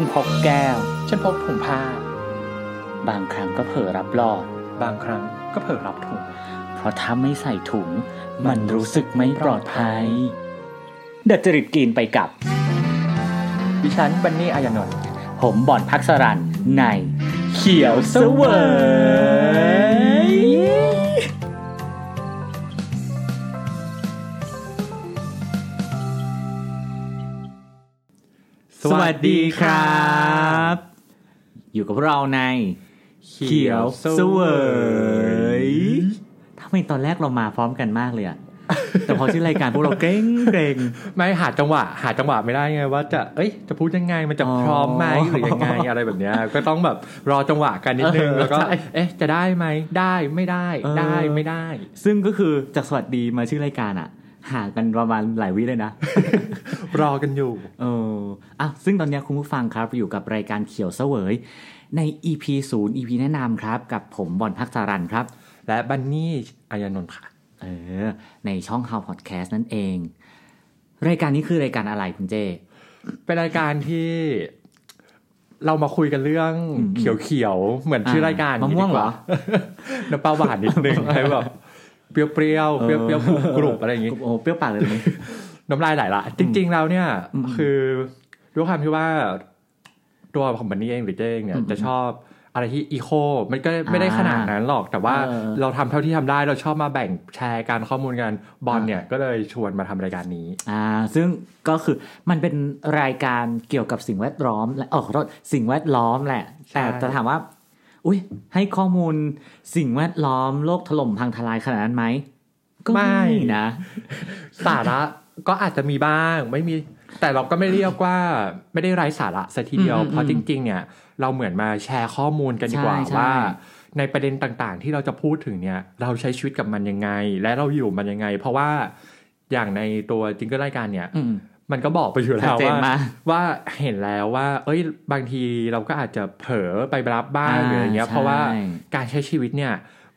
ฉันพกแก้ว ฉันพกถุงผ้า บางครั้งก็เผลอรับหลอด บางครั้งก็เผลอรับถุง เพราะถ้าไม่ใส่ถุง มันรู้สึกไม่ปลอดภัย เดอะจริตกินไปกับ ดิฉันบันนี่อายานนท์ผมบอนพักสรันใน เขียวเสวย สวัสดีครับ อยู่กับเราในเขียวเสวยทำไมตอนแรกเรามาพร้อมกันมากเลยอะแต่พอชื่อรายการพวกเราเกรงเกรงไม่หาจังหวะ หาจังหวะไม่ได้ไงว่าจะเอ้ยจะพูดยังไงมันจะอ๋อพร้อมไหมหรือยังไงอะไรแบบเนี้ยก็ต้องแบบรอจังหวะกันนิดนึงเออแล้วก็ใช่เอ๊ะจะได้ไหมได้ไม่ได้เออได้ไม่ได้ ซึ่งก็คือจากสวัสดีมาชื่อรายการอะ ห่างกันประมาณหลายวิเลยนะ รอกันอยู่ เอออะซึ่งตอนเนี้ยคุณผู้ฟังครับอยู่กับรายการเขียวเสวย ใน EP 0 EP แนะนำครับ กับผมบอลพักสารันครับ และบันนี่อายานนท์ค่ะ เออ ในช่อง How Podcast นั่นเอง รายการนี้คือรายการอะไรคุณเจ เป็นรายการที่เรามาคุยกันเรื่องอืมเขียวๆ เหมือนชื่อรายการมะม่วงเหรอน้ำปลาหวานนิดนึงให้แบบ เปรี้ยวๆเปรี้ยวๆเปรี้ยวๆกรุบๆอะไรอย่างงี้โอ้เปรี้ยวปากเลยนี่น้ำลายไหลละ จริง ๆ แล้วเนี่ยอืมคือด้วยความที่ว่าตัวของบันนี่เองหรือเจเองเนี่ยอืมจะชอบอะไรที่อีโคมันก็ไม่ได้ขนาดนั้นหรอก แต่ว่าเออเราทำเท่าที่ทำได้เราชอบมาแบ่งแชร์การข้อมูลกันบอลเนี่ยก็เลยชวนมาทำรายการนี้ อ่า ซึ่งก็คือมันเป็นรายการเกี่ยวกับสิ่งแวดล้อมและเออขอโทษสิ่งแวดล้อมแหละใช่แต่จะถามว่า อุ้ยให้ข้อมูลสิ่งแวดล้อมโลกถล่มพังทลายขนาดนั้นไหมก็ไม่นะ สาระก็อาจจะมีบ้างไม่มี แต่เราก็ไม่เรียกว่าไม่ได้ไร้สาระซะทีเดียวอืมเพราะจริง ๆ เนี่ย เราเหมือนมาแชร์ข้อมูลกันดีกว่าใช่ใช่ว่าในประเด็นต่างๆ ที่เราจะพูดถึงเนี่ย เราใช้ชีวิตกับมันยังไง และเราอยู่มันยังไง เพราะว่าอย่างในตัวจิงเกิลรายการเนี่ยอื มันก็บอกไปอยู่แล้วว่าชัดเจนมากว่าเห็นแล้วว่า เอ้ยบางทีเราก็อาจจะเผลอไปรับบ้างอ่าหรืออะไรเงี้ยใช่เพราะว่าการใช้ชีวิตเนี่ย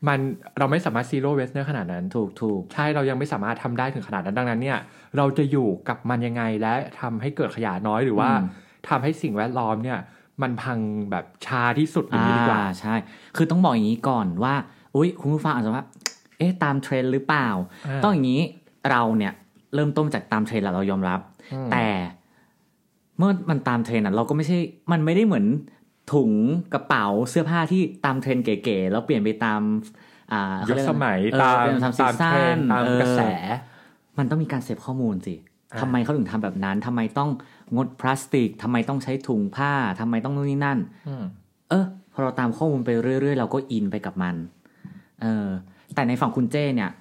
มันเราไม่สามารถ zero waste ได้ขนาดนั้นถูกถูกใช่เรายังไม่สามารถทำได้ถึงขนาดนั้นดังนั้นเนี่ย เราจะอยู่กับมันยังไงและทำให้เกิดขยะน้อยหรือว่าอืมทำให้สิ่งแวดล้อมเนี่ย มันพังแบบช้าที่สุดอย่างนี้ดีกว่าอ่ใช่ คือต้องบอกอย่างนี้ก่อนว่าอุ้ยคุณผู้ฟังอาจจะว่าเอ๊ะตามเทรนด์หรือเปล่าอ่า ต้องอย่างนี้เราเนี่ยเริ่มต้นจากตามเทรนด์แหละเรายอมรับอืม แต่เมื่อมันตามเทรนด์อะเราก็ไม่ใช่มันไม่ได้เหมือนถุงกระเป๋าเสื้อผ้าที่ตามเทรนด์เก๋ๆแล้วเปลี่ยนไปตามอ่ายุคสมัยเขาคเรียกอะไรเออตามเปลี่ยนตาม season ตามเทรนด์ตามเออกระแส มันต้องมีการเสพข้อมูลสิอ่าทำไมเขาถึงทำแบบนั้นทำไมต้องงดพลาสติกทำไมต้องใช้ถุงผ้าทำไมต้องนู่นนี่นั่นอืมเออพอเราตามข้อมูลไปเรื่อยๆ เราก็อินไปกับมัน เออแต่ในฝั่งคุณเจ้เนี่ย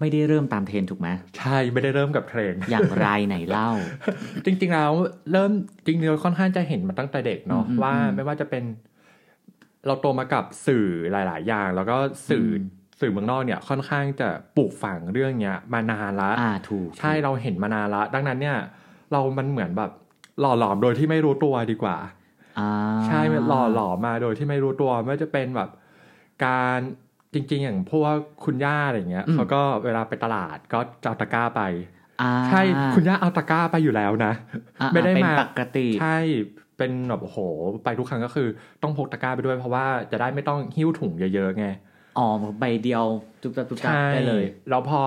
ไม่ได้เริ่มตามเทรนด์ถูกไหมใช่ไม่ได้เริ่มกับเทรนด์อย่างไรไหนเล่า จริงๆแล้วเริ่มจริงๆเราค่อนข้างจะเห็นมาตั้งแต่เด็กเนาะอืมอืมว่าอืมไม่ว่าจะเป็น เราโตมากับสื่อหลาย ๆ อย่าง แล้วก็สื่ออมสื่อเมืองนอกเนี่ยค่อนข้างจะปลูกฝังเรื่องเนี้ย มานานละอ่าถูก ใช่เราเห็นมานานละ ดังนั้นเนี่ย เรามันเหมือนแบบหล่อหลอมโดยที่ไม่รู้ตัวดีกว่าอ่าใช่มันหล่อหลอมมาโดยที่ไม่รู้ตัวไม่ว่าจะเป็นแบบ การ จริง ๆ อย่างพวกคุณย่าอะไรเงี้ยเขาก็เวลาไปตลาดก็จะเอาตะกร้าไปอ่าใช่คุณย่าเอาตะกร้าไปอยู่แล้วนะอ่าไม่ได้เป็นมาปกติใช่เป็นแบบโอ้โห ไปทุกครั้งก็คือต้องพกตะกร้าไปด้วยเพราะว่าจะได้ไม่ต้องหิ้วถุงเยอะๆไงอ๋อใบเดียวจุกจับจุกจับใช่ได้เลย แล้วพอ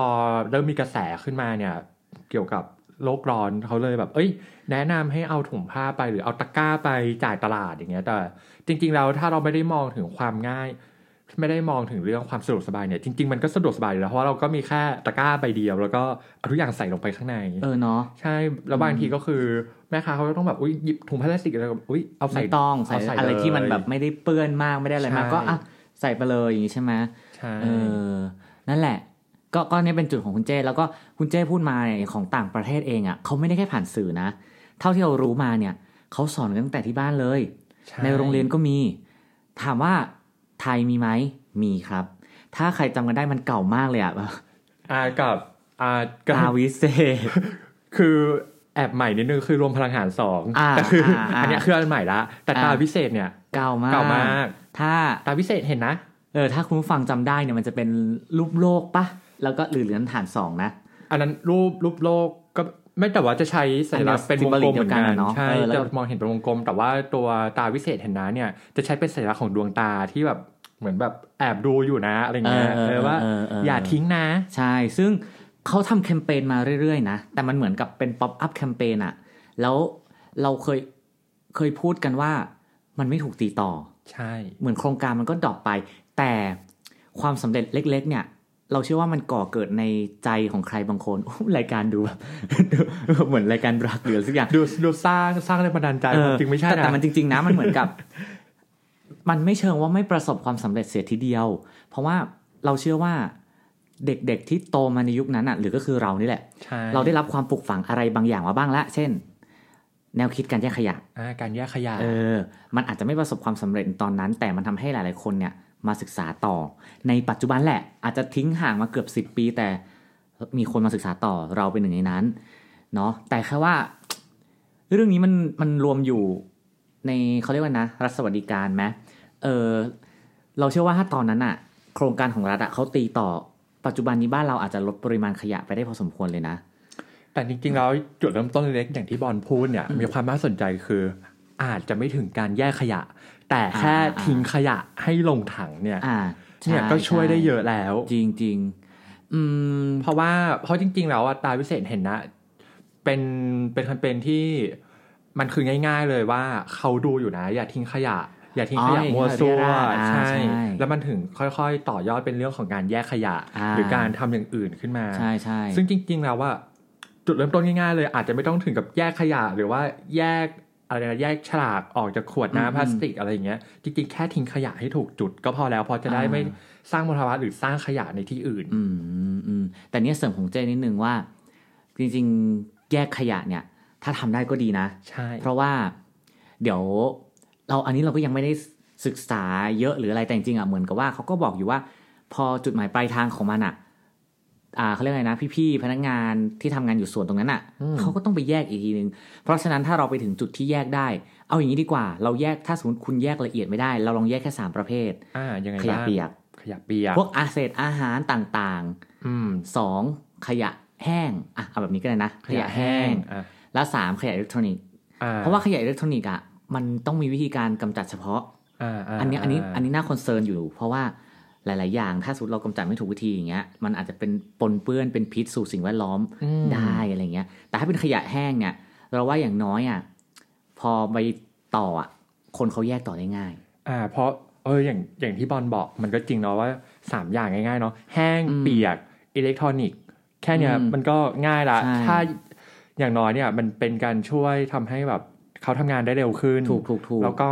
เริ่มมีกระแสขึ้นมาเนี่ย เกี่ยวกับโลกร้อนเขาเลยแบบ เอ้ย แนะนำให้เอาถุงผ้าไปหรือเอาตะกร้าไปจ่ายตลาดอย่างเงี้ยแต่จริง ๆ แล้วถ้าเราไม่ได้มองถึงความง่าย ไม่ได้มองถึงเรื่องความสะดวกสบายเนี่ยจริงๆมันก็สะดวกสบายอยู่แล้วเพราะว่าเราก็มีแค่ตะกร้าใบเดียว แล้วก็เอาทุกอย่างใส่ลงไปข้างใน เออเนาะใช่แล้วบางทีก็คือแม่ค้าเขาก็ต้องแบบอุ้ยหยิบถุงพลาสติกอะไรแบบอุ้ยเอาใส่ไม่ต้องใส่เาอะไรที่มันเลยแบบไม่ได้เปื้อนมากไม่ได้อะไรมากใช่ก็อะใส่ไปเลยอย่างนี้ใช่ไหมใช่เออนั่นแหละ ก็ก็เนี่ยเป็นจุดของคุณเจ้แล้วก็คุณเจ้พูดมาเนี่ยของต่างประเทศเองอะเขาไม่ได้แค่ผ่านสื่อนะ เท่าที่เรารู้มาเนี่ยเขาสอนกันตั้งแต่ที่บ้านเลยใช่ในโรงเรียนก็มี ถามว่า ไทยมีไหมมีครับ ถ้าใครจำกันได้มันเก่ามากเลยอะอ่ากับอ่ากับตาวิเศษ คือแอบใหม่นิดนึงคือรวมพลังหารสองอ่าแต่คืออาอ่าอันเนี้ยคืออันใหม่ละแต่ตาอ่าพิเศษเนี่ยเก่ามากเก่ามาก ถ้าตาวิเศษเห็นนะเออถ้าคุณผู้ฟังจำได้เนี่ยมันจะเป็นรูปโลกปะแล้วก็หรือเหรียญฐานสองนะ อันนั้นรูปรูปโลกก็ไม่แต่ว่าจะใช้สัญลักษณ์เป็นวงกลมเหมือนกันอันเดียวกันอะเนาะใช่เออแล้วจะมองเห็นเป็นวงกลม แต่ว่าตัวตาวิเศษเห็นนะเนี่ยจะใช้เป็นสัญลักษณ์ของดวงตาที่แบบ เหมือนแบบแอบดูอยู่นะอะไรเงี้ยเออเออเออว่าเออเอออย่าทิ้งนะ ใช่ ซึ่งเขาทำแคมเปญมาเรื่อยๆนะ แต่มันเหมือนกับเป็น pop-up แคมเปญอะแล้วเราเคยเคยพูดกันว่ามันไม่ถูกตีต่อ ใช่ เหมือนโครงการมันก็ดรอปไป แต่ความสำเร็จเล็ก ๆ เนี่ย เราเชื่อว่ามันก่อเกิดในใจของใครบางคนโอ้รายการดูแบบดูเหมือนรายการรักหรืออะไรสักอย่างดูดูสร้างสร้างแรงบันดาลใจเออจริงไม่ใช่แต่นะแต่มันจริง ๆนะมันเหมือนกับ มันไม่เชิงว่าไม่ประสบความสำเร็จเสียทีเดียว เพราะว่าเราเชื่อว่าเด็กๆที่โตมาในยุคนั้นอะ หรือก็คือเรานี่แหละใช่เราได้รับความปลูกฝังอะไรบางอย่างมาบ้างละ เช่น แนวคิดการแยกขยะอ่าการแยกขยะเออ มันอาจจะไม่ประสบความสำเร็จตอนนั้น แต่มันทำให้หลาย ๆ คนเนี่ยมาศึกษาต่อ ในปัจจุบันแหละ อาจจะทิ้งห่างมาเกือบสิบ10 ปี แต่มีคนมาศึกษาต่อเราเป็นหนึ่งในนั้นเนาะแต่แค่ว่า เรื่องนี้มันมันรวมอยู่ ในเขาเรียกว่านะ รัฐสวัสดิการไหมเออเราเชื่อว่าถ้าตอนนั้นอะโครงการของรัฐอะเขาตีต่อ ปัจจุบันนี้บ้านเราอาจจะลดปริมาณขยะไปได้พอสมควรเลยนะ แต่จริงๆแล้วจุดเริ่มต้นเล็กๆอย่างที่บอลพูดเนี่ย มีความน่าสนใจคือ อาจจะไม่ถึงการแยกขยะ แต่แค่อ่าอ่าทิ้งขยะให้ลงถังเนี่ยอ่าใช่เนี่ยก็ช่วยได้ใเยอะแล้วจริงจริง ๆ อืม เพราะว่าเพราะจริง ๆ แล้วอะตาวิเศษเห็นนะ เป็นเป็นแคมเปญที่ มันคือง่าย ๆเลยว่าเขาดูอยู่นะ อย่าทิ้งขยะ อย่าทิ้งขยะอ๋อมัวซั่วอ่าใช่ใช่ แล้วมันถึงค่อยๆ ต่อยอดเป็นเรื่องของการแยกขยะอ่าหรือการทำอย่างอื่นขึ้นมาใช่ใช่ซึ่งจริง ๆ แล้วว่า จุดเริ่มต้นง่ายๆเลย อาจจะไม่ต้องถึงกับแยกขยะ หรือว่าแยกอะไรนะแยกฉลากออกจากขวดอืมน้ำพลาสติกอะไรอย่างเงี้ยจริงๆแค่ทิ้งขยะให้ถูกจุดก็พอแล้วเพอจะได้อ่าไม่สร้างมลภาวะหรือสร้างขยะในที่อื่นอืมอืมอืมแต่เนี้ยเสริมของเจนิดนึงว่า จริง ๆ แยกขยะเนี่ย ถ้าทำได้ก็ดีนะ ใช่ เพราะว่าเดี๋ยวเราอันนี้เราก็ยังไม่ได้ศึกษาเยอะหรืออะไรแต่จริงๆอะเหมือนกับว่าเขาก็บอกอยู่ว่า พอจุดหมายปลายทางของมันอะอ่าเขาเรียกไงนะ พี่ๆพนักงานที่ทำงานอยู่ส่วนตรงนั้นอะอืมเขาก็ต้องไปแยกอีกทีนึง เพราะฉะนั้นถ้าเราไปถึงจุดที่แยกได้ เอาอย่างนี้ดีกว่า เราแยกถ้าสมมติคุณแยกละเอียดไม่ได้ เราลองแยกแค่สามประเภทอ่ายังไงขยะบ้างเปียกขยะเปียกพวกอาเศษอาหารต่างอืมๆสองขยะแห้งอะเอาแบบนี้ก็ได้นะ ขยะแห้งอะ แล้วสามขยะอิเล็กทรอนิกส์อ่เพราะว่าขยะอิเล็กทรอนิกส์อะมันต้องมีวิธีการกำจัดเฉพาะอ่าอันนี้อันนี้อันนี้น่า concern อยู่ เพราะว่าหลาย ๆ อย่างถ้าสมมติเรากำจัดไม่ถูกวิธีอย่างเงี้ยมันอาจจะเป็นปนเปื้อนเป็นพิษสู่สิ่งแวดล้อมอืมได้อะไรเงี้ย แต่ถ้าเป็นขยะแห้งเนี่ย เราว่าอย่างน้อยอะพอไปต่ออะคนเขาแยกต่อได้ง่าย อ่า เพราะเอออย่างอย่างที่บอลบอกมันก็จริงเนาะว่าสามอย่างง่าย ๆ เนาะแห้งอืมเปียกอิเล็กทรอนิกส์แค่เนี้ยอืมมันก็ง่ายละใช่ถ้า อย่างน้อยเนี่ยมันเป็นการช่วยทำให้แบบเขาทำงานได้เร็วขึ้น ถูกถูกถูกแล้วก็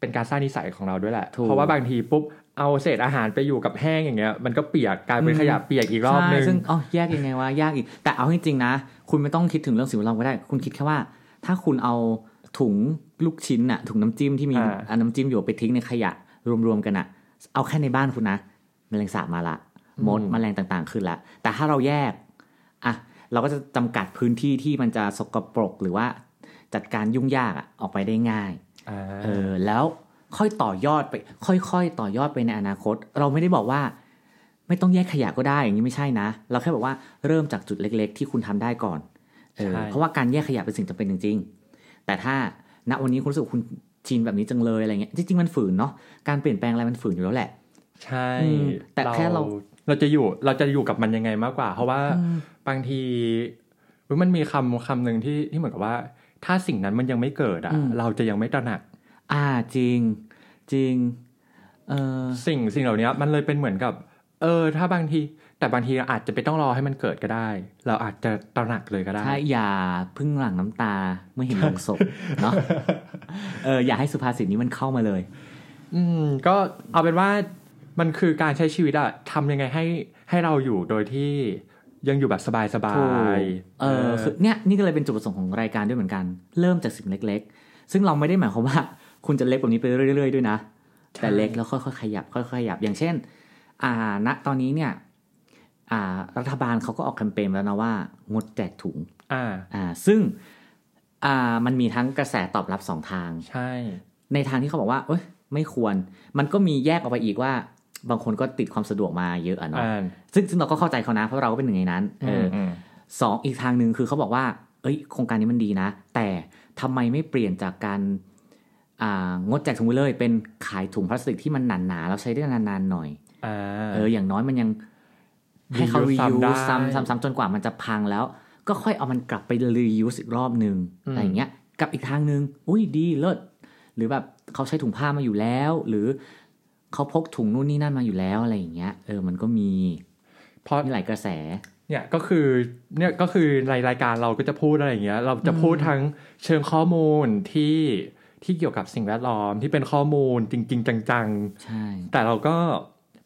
เป็นการสร้างนิสัยของเราด้วยแหละถูกเพราะว่าบางทีปุ๊บเอาเศษอาหารไปอยู่กับแห้งอย่างเงี้ยมันก็เปียกกลายเป็นขยะเปียกอีกรอบนึงใช่ซึ่งอ๋อแยกยังไงวะยากอีก แต่เอาจริงๆนะ คุณไม่ต้องคิดถึงเรื่องสิ่งแวดล้อมก็ได้ คุณคิดแค่ว่า ถ้าคุณเอาถุงลูกชิ้นอะถุงน้ำจิ้มที่มีอ่าอันน้ำจิ้มอยู่ไปทิ้งในขยะรวมๆกันอะเอาแค่ในบ้านคุณนะแมลงสาบมาละมดแมลงต่างๆขึ้นละแต่ถ้าเราแยกอะ เราก็จะจำกัดพื้นที่ที่มันจะสกปรกหรือว่าจัดการยุ่งยากอะออกไปได้ง่ายอ่าเออแล้วค่อยต่อยอดไป ค่อย ๆ ต่อยอดไปในอนาคต เราไม่ได้บอกว่า ไม่ต้องแยกขยะก็ได้อย่างนี้ไม่ใช่นะ เราแค่บอกว่าเริ่มจากจุดเล็ก ๆ ที่คุณทำได้ก่อนเออเพราะว่าการแยกขยะเป็นสิ่งจำเป็นจริง ๆ แต่ถ้าณวันนี้คุณรู้สึกว่าคุณชินแบบนี้จังเลยอะไรเงี้ยจริง ๆ มันฝืนเนาะการเปลี่ยนแปลงอะไรมันฝืนอยู่แล้วแหละ ใช่อืมแต่แค่เราเราจะอยู่เราจะอยู่กับมันยังไงมากกว่า เพราะว่า บางทีเฮ้ยมันมีคำคำหนึ่งที่ที่เหมือนกับว่า ถ้าสิ่งนั้นมันยังไม่เกิดอะอืมเราจะยังไม่ตระหนัก อ่าจริง จริงเออสิ่งสิ่งเหล่านี้มันเลยเป็นเหมือนกับ เออ ถ้าบางที แต่บางทีอาจจะไปต้องรอให้มันเกิดก็ได้ เราอาจจะตระหนักเลยก็ได้ถ้าอย่าเพึ่งหลั่งน้ำตาเมื่อเห็นโลงศพเนาะเอออย่าให้สุภาษิตนี้มันเข้ามาเลย อืม ก็เอาเป็นว่ามันคือการใช้ชีวิตอะทำยังไงให้ให้เราอยู่โดยที่ ยังอยู่แบบสบายสบาถูกยเออคือเนี่ยนี่ก็เลยเป็นจุดประสงค์ของรายการด้วยเหมือนกัน เริ่มจากสิ่งเล็ก ๆ ซึ่งเราไม่ได้หมายความว่า คุณจะเล็กแบบนี้ไปเรื่อย ๆ ด้วยนะ แต่เล็กแล้วค่อยๆขยับค่อยๆขยับ อย่างเช่น อ่าณตอนนี้เนี่ย อ่า รัฐบาลเขาก็ออกแคมเปญแล้วนะว่างดแจกถุง อ่า อ่า ซึ่ง อ่า มันมีทั้งกระแสตอบรับสองทาง ใช่ ในทางที่เขาบอกว่า เอ้ย ไม่ควร มันก็มีแยกออกไปอีกว่า บางคนก็ติดความสะดวกมาเยอะอะเนาะอ่าซึ่งซึ่งเราก็เข้าใจเขานะ เพราะเราก็เป็นหนึ่งในนั้นเอออมสองอีกทางหนึ่งคือเขาบอกว่า เอ้ย โครงการนี้มันดีนะ แต่ทำไมไม่เปลี่ยนจากการอ่างดแจกถุงไปเลย เป็นขายถุงพลาสติกที่มันหนาๆแล้วใช้ได้นานๆหน่อยอ่าเอออย่างน้อยมันยังให้เขา Reuse ซ้ำได้ reuse ซ้ำซ้ำซ้ำจนกว่ามันจะพังแล้ว ก็ค่อยเอามันกลับไป reuse อีกรอบหนึ่งอืมอะไรอย่างเงี้ย กับอีกทางหนึ่งอุ้ยดีเลิศหรือแบบเขาใช้ถุงผ้ามาอยู่แล้ว หรือ เขาพกถุงนู่นนี่นั่นมาอยู่แล้วอะไรอย่างเงี้ย เออมันก็มีเพราะมีหลายกระแส เนี่ยก็คือเนี่ยก็คือในรายการเราก็จะพูดอะไรอย่างเงี้ย เราจะพูดทั้งเชิงข้อมูลที่ที่เกี่ยวกับสิ่งแวดล้อมที่เป็นข้อมูลจริง ๆ จังใช่ๆแต่เราก็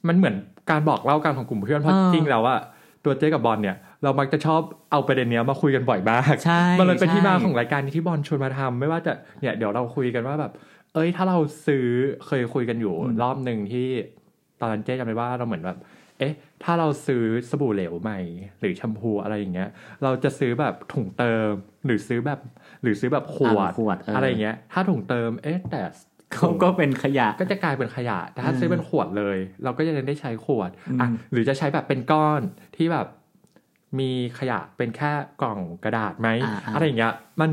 มันเหมือนการบอกเล่ากันของกลุ่มเพื่อนเพราะเออจริงแล้วอะตัวเจ๊กับบอลเนี่ยเรามักจะชอบเอาประเด็นเนี้ยมาคุยกันบ่อยมากใช่มันเลยเป็นที่มาใช่ของรายการที่บอลชวนมาทำไม่ว่าจะเนี่ยเดี๋ยวเราคุยกันว่าแบบ เอ้ยถ้าเราซื้อเคยคุยกันอยู่อืมรอบหนึ่งที่ตอนนั้นเจ๊จำได้ว่าเราเหมือนแบบ เอ๊ะ ถ้าเราซื้อสบู่เหลวใหม่ หรือแชมพูอะไรอย่างเงี้ย เราจะซื้อแบบถุงเติม หรือซื้อแบบ หรือซื้อแบบขวด อ่าขวดเอออ อะไรอย่างเงี้ย ถ้าถุงเติม เอ๊ะแต่ เขาก็เป็นขยะ ก็จะกลายเป็นขยะ แต่ถ้าอืมซื้อเป็นขวดเลย เราก็ยังได้ใช้ขวด อะ อืม หรือจะใช้แบบเป็นก้อนที่แบบมีขยะเป็นแค่กล่องกระดาษไหม อ่าอ่าอะไรอย่างเงี้ย มัน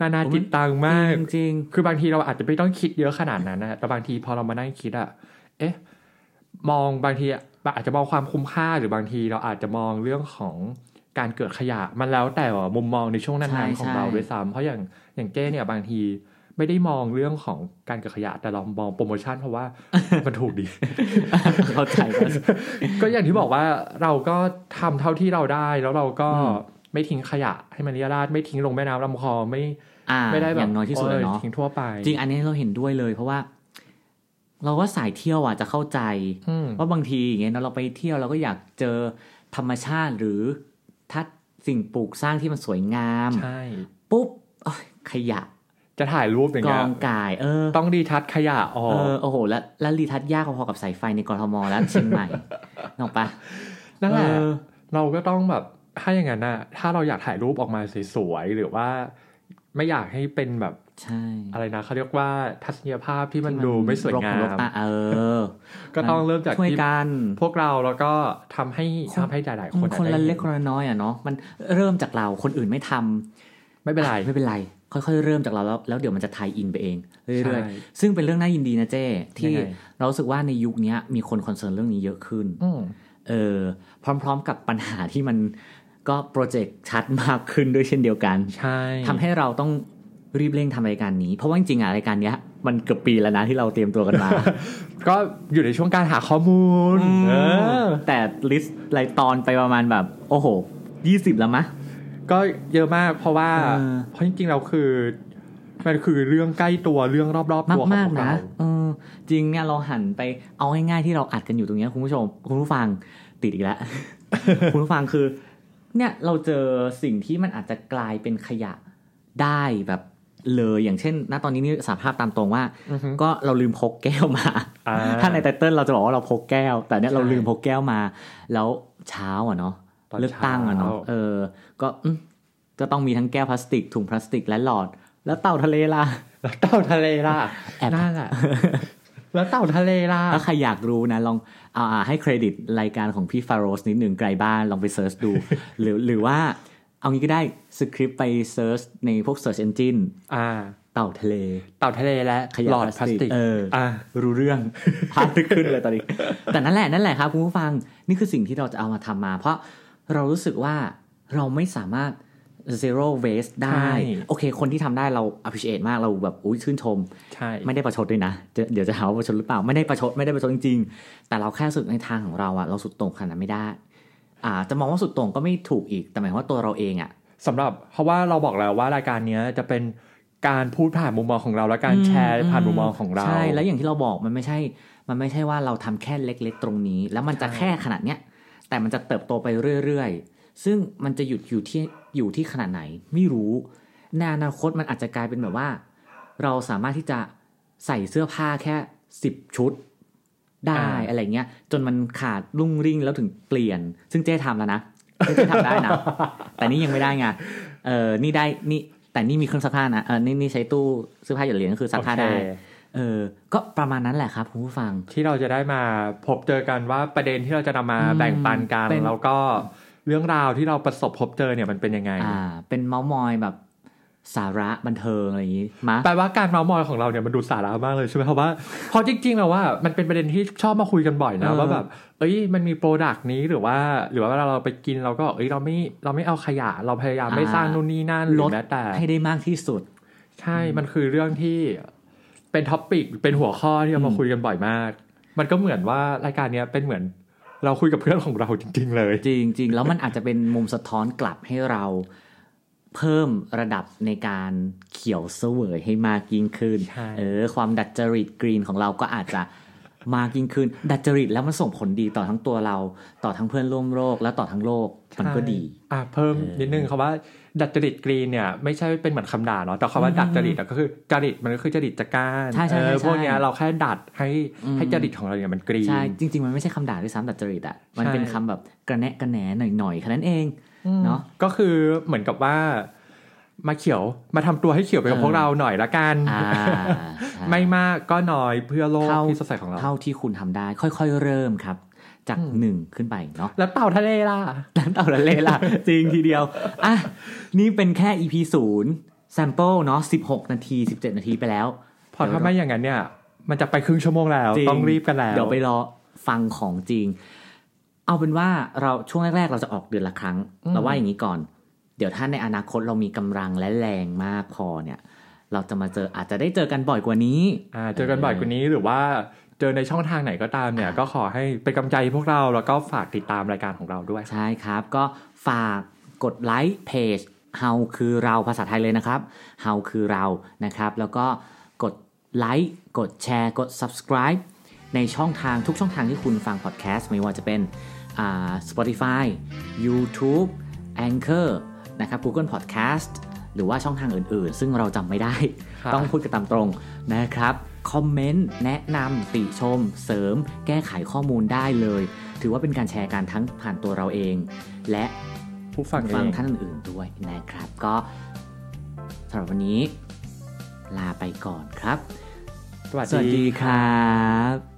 นานาจิตตังมากจริงจริงคือบางทีเราอาจจะไม่ต้องคิดเยอะขนาดนั้นนะแต่บางทีพอเรามานั่งคิดอะเอ๊ะ มองบางทีอะอาจจะมองความคุ้มค่าหรือบางทีเราอาจจะมองเรื่องของการเกิดขยะมันแล้วแต่ว่ามุมมองในช่วงนั้นๆของเราด้วยซ้ำเพราะอย่างอย่างเก้เนี่ยบางทีไม่ได้มองเรื่องของการเกิดขยะแต่เรามองโปรโมชั่นเพราะว่ามันถูกดีๆเข้าใจเข้าใจก็อย่างที่บอกว่าเราก็ทำเท่าที่เราได้แล้วเราก็อืม ไม่ทิ้งขยะให้มันเรียราดไม่ทิ้งลงแม่น้ำลำคลองไม่อ่าไม่ได้แบบอย่างน้อยที่สุดออะอเนาะทิ้งทั่วไป จริงอันนี้เราเห็นด้วยเลยเพราะว่า เราว่าสายเที่ยวอะจะเข้าใจอืมว่าบางทีอย่างเงี้ยเนอะเราไปเที่ยวเราก็อยากเจอธรรมชาติหรือถ้าสิ่งปลูกสร้างที่มันสวยงามใช่ปุ๊บโอ๊ยขยะ จะถ่ายรูปอย่างกเงี้อยงกายเออ ต้องดีทัศน์ขยะออเอกอโอ้โหแล้วแล้วรีทัชยากพอๆกับสายไฟในกรทมและเชียงใหม่นกออกปะนั่นแหละเออเราก็ต้องแบบ ถ้าอย่างนั้นน่ะถ้าเราอยากถ่ายรูปออกมาสวยๆหรือว่าไม่อยากให้เป็นแบบใช่อะไรนะเขาเรียกว่าทัศนียภาพที่มันดูไม่สวยงารกมตเออ ก็ต้องเริ่มจากช่วยที่กันพวกเราแล้วก็ทำให้คนทำให้หลายๆคคนนคนได้ละห็เล็กคนละน้อยอะเนาะมันเริ่มจากเราคนอื่นไม่ทำไม่เป็นไรไม่เป็นไร ค่อยๆเริ่มจากเราแล้วแล้วเดี๋ยวมันจะไทยอินไปเองเรื่อยใช่ๆซึ่งเป็นเรื่องน่ายินดีนะเจ้ที่ยังไงเรารู้สึกว่าในยุคนี้มีคนคอนเซิร์นเรื่องนี้เยอะขึ้นอืมเออพร้อม ๆ กับปัญหาที่มัน ก็โปรเจกต์ชัดมากขึ้นด้วยเช่นเดียวกัน ใช่ทำให้เราต้องรีบเร่งทำรายการนี้ เพราะว่าจริงๆอะรายการเนี้ยมันเกือบปีแล้วนะที่เราเตรียมตัวกันมา ก็อยู่ในช่วงการหาข้อมูลเออแต่ลิสต์รายตอนไปประมาณแบบ โอ้โหยี่สิบแล้วมะ ก็เยอะมากเพราะว่าเออเพราะจริงๆเราคือ มันคือเรื่องใกล้ตัวเรื่องรอบๆมาตักวของมากพวกนะเราเออจริงเนี่ยเราหันไปเอาง่ายๆที่เราอัดกันอยู่ตรงเนี้ยคุณผู้ชมคุณผู้ฟังติดอีกแล้ว คุณผู้ฟังคือ เนี่ยเราเจอสิ่งที่มันอาจจะกลายเป็นขยะได้แบบเลยอย่างเช่น ณตอนนี้นี่สารภาพตามตรงว่าอือฮึก็เราลืมพกแก้วมาอ่าถ้าใน title เราจะบอกว่าเราพกแก้ว แต่เนี่ยใช่เราลืมพกแก้วมา แล้วเช้าอะเนาะตอนเลือกตั้งอะเนาะเช้าเออ ก็อืมก็ต้องมีทั้งแก้วพลาสติกถุงพลาสติกและหลอด แล้วเต่าทะเลล่ะแล้วเต่าทะเลล่ะแอบนั่นแหละ แล้วเต่าทะเลล่ะ ถ้าใครอยากรู้นะลองเอาอ่าให้เครดิตรายการของพี่ฟาโรสนิดหนึ่งไกลบ้านลองไป search ดู หรือหรือว่าเอางี้ก็ได้สคริปต์ไป search ในพวก Search Engine อ่า เต่าทะเล เต่าทะเลและขยะหลอดพลาสติกพลาลาสสติกเอออ่ารู้เรื่องพาดขึ้นเลยตอนนี้ แต่นั่นแหละนั่นแหละครับคุณผู้ฟังนี่คือสิ่งที่เราจะเอามาทำมา เพราะเรารู้สึกว่าเราไม่สามารถ zero waste ได้ใช่โอเค คนที่ทำได้เรา appreciate มากเราแบบอุ้ยชื่นชม ใช่ ไม่ได้ประชดด้วยนะจะเดี๋ยวจะหาว่าประชดหรือเปล่า ไม่ได้ประชดไม่ได้ประชดจริงๆ แต่เราแค่รู้สึกในทางของเราอะเราสุดโต่งขนาดนั้นไม่ได้ อ่า จะมองว่าสุดโต่งก็ไม่ถูกอีก แต่หมายความว่าตัวเราเองอะสำหรับเพราะว่าเราบอกแล้วว่ารายการเนี้ยจะเป็นการพูดผ่านมุมมองของเรา และการแชร์ผ่านมุมมองของเรา ใช่ แล้วอย่างที่เราบอกมันไม่ใช่ มันไม่ใช่ว่าเราทำแค่เล็ก ๆ ตรงนี้ แล้วมันจะใช่แค่ขนาดเนี้ยแต่มันจะเติบโตไปเรื่อยๆ ซึ่งมันจะหยุดอยู่ที่อยู่ที่ขนาดไหนไม่รู้ในอนาคตมันอาจจะกลายเป็นแบบว่า เราสามารถที่จะใส่เสื้อผ้าแค่สิบชุด ได้อ่าอะไรเงี้ย จนมันขาดรุ่งริ่งแล้วถึงเปลี่ยน ซึ่งเจ๊ทำแล้วนะซึ่งเจ๊ทำได้นะ แต่นี่ยังไม่ได้ไงเออนี่ได้นี่แต่นี่มีเครื่องซักผ้านะเออนี่นี่ใช้ตู้เสื้อผ้าหยดเหรียญก็คือซักผ้าได้โอเคเออ ก็ประมาณนั้นแหละครับคุณผู้ฟัง ที่เราจะได้มาพบเจอกันว่าประเด็นที่เราจะนำมาอืมแบ่งปันกันเป็นแล้วก็ เรื่องราวที่เราประสบพบเจอเนี่ยมันเป็นยังไง อ่า เป็นเม้าท์มอยแบบสาระบันเทิงอะไรอย่างนี้มาแปลว่าการเม้าท์มอยของเราเนี่ยมันดูสาระมากเลยใช่ไหมเพราะว่าเพราะจริงๆแล้วว่ามันเป็นประเด็นที่ชอบมาคุยกันบ่อยนะเออว่าแบบเอ้ยมันมี product นี้หรือว่า หรือว่าเวลาเราไปกินเราก็เอ้ยเราไม่เราไม่เอาขยะ เราพยายามไม่สร้างนู่นนี่นั่นหรือแม้แต่ลดให้ได้มากที่สุด ใช่มันคือเรื่องที่เป็น topic เป็นหัวข้อที่เรามาอืมคุยกันบ่อยมาก มันก็เหมือนว่ารายการเนี้ยเป็นเหมือน เราคุยกับเพื่อนของเราจริง ๆ เลย จริงจริงแล้วมันอาจจะเป็นมุมสะท้อนกลับให้เราเพิ่มระดับในการเขียวเสวยให้มากยิ่งขึ้นใช่เออ ความดัดจริตกรีนของเราก็อาจจะมากยิ่งขึ้น ดัดจริตแล้วมันส่งผลดีต่อทั้งตัวเรา ต่อทั้งเพื่อนร่วมโลกและต่อทั้งโลกมันก็ดี อะเพิ่มเออนิดนึงคำว่า ดัดจริตกรีนเนี่ยไม่ใช่เป็นเหมือนคำด่าเนาะแต่คำว่าอืมดัดจริตอะก็คือจริตมันก็คือจริตจักรานใช่ใช่เออใช่พวกเนี้ยเราแค่ดัดให้อืมให้จริตของเราเนี่ยมันกรีนใช่จริง ๆ มันไม่ใช่คำด่าด้วยซ้ำดัดจริตอะมันใช่เป็นคำแบบกระแนะกระแหนหน่อยๆแค่นั้นเองเนาะก็คือเหมือนกับว่ามาเขียวมาทำตัวให้เขียวไปกับเออพวกเราหน่อยละกันอ่าใช่ไม่มากก็น้อยเพื่อโลกเท่าที่สดใสของเรา เท่าที่คุณทำได้ ค่อยๆเริ่มครับ จากอืมหนึ่งขึ้นไปเนาะแล้วเต่าทะเลล่ะน้ำเต่าละเลล่ะ จริงทีเดียว อะ นี่เป็นแค่ EP ศูนย์ sample เนาะ16นาที17นาทีไปแล้ว พอถ้าไม่อย่างนั้นเนี่ย มันจะไปครึ่งชั่วโมงแล้วจริงต้องรีบกันแล้ว เดี๋ยวไปรอฟังของจริง เอาเป็นว่าเราช่วงแรก ๆ เราจะออกเดือนละครั้งอืมเราว่าอย่างนี้ก่อน เดี๋ยวถ้าในอนาคตเรามีกำลังและแรงมากพอเนี่ยเราจะมาเจออาจจะได้เจอกันบ่อยกว่านี้ อ่า เจอกันบ่อยกว่านี้หรือว่า เจอในช่องทางไหนก็ตามเนี่ย ก็ขอให้เป็นกำลังใจพวกเราแล้วก็ฝากติดตามรายการของเราด้วย ใช่ครับ ก็ฝากกดไลค์เพจ How คือเราภาษาไทยเลยนะครับ How คือเรานะครับ แล้วก็กดไลค์กดแชร์ กด subscribe ในช่องทางทุกช่องทางที่คุณฟังพอดแคสต์ไม่ว่าจะเป็นอ่า Spotify YouTube Anchor นะครับ Google Podcast หรือว่าช่องทางอื่นๆ ซึ่งเราจำไม่ได้ครับต้องพูดกันตามตรงนะครับ คอมเมนต์แนะนำติชม เสริม แก้ไขข้อมูลได้เลย ถือว่าเป็นการแชร์การทั้งผ่านตัวเราเอง และผู้ฟังเอฟังงท่านอื่นๆด้วยนะครับ ก็สำหรับวันนี้ ลาไปก่อนครับ สวัสสวัสดีดีครับ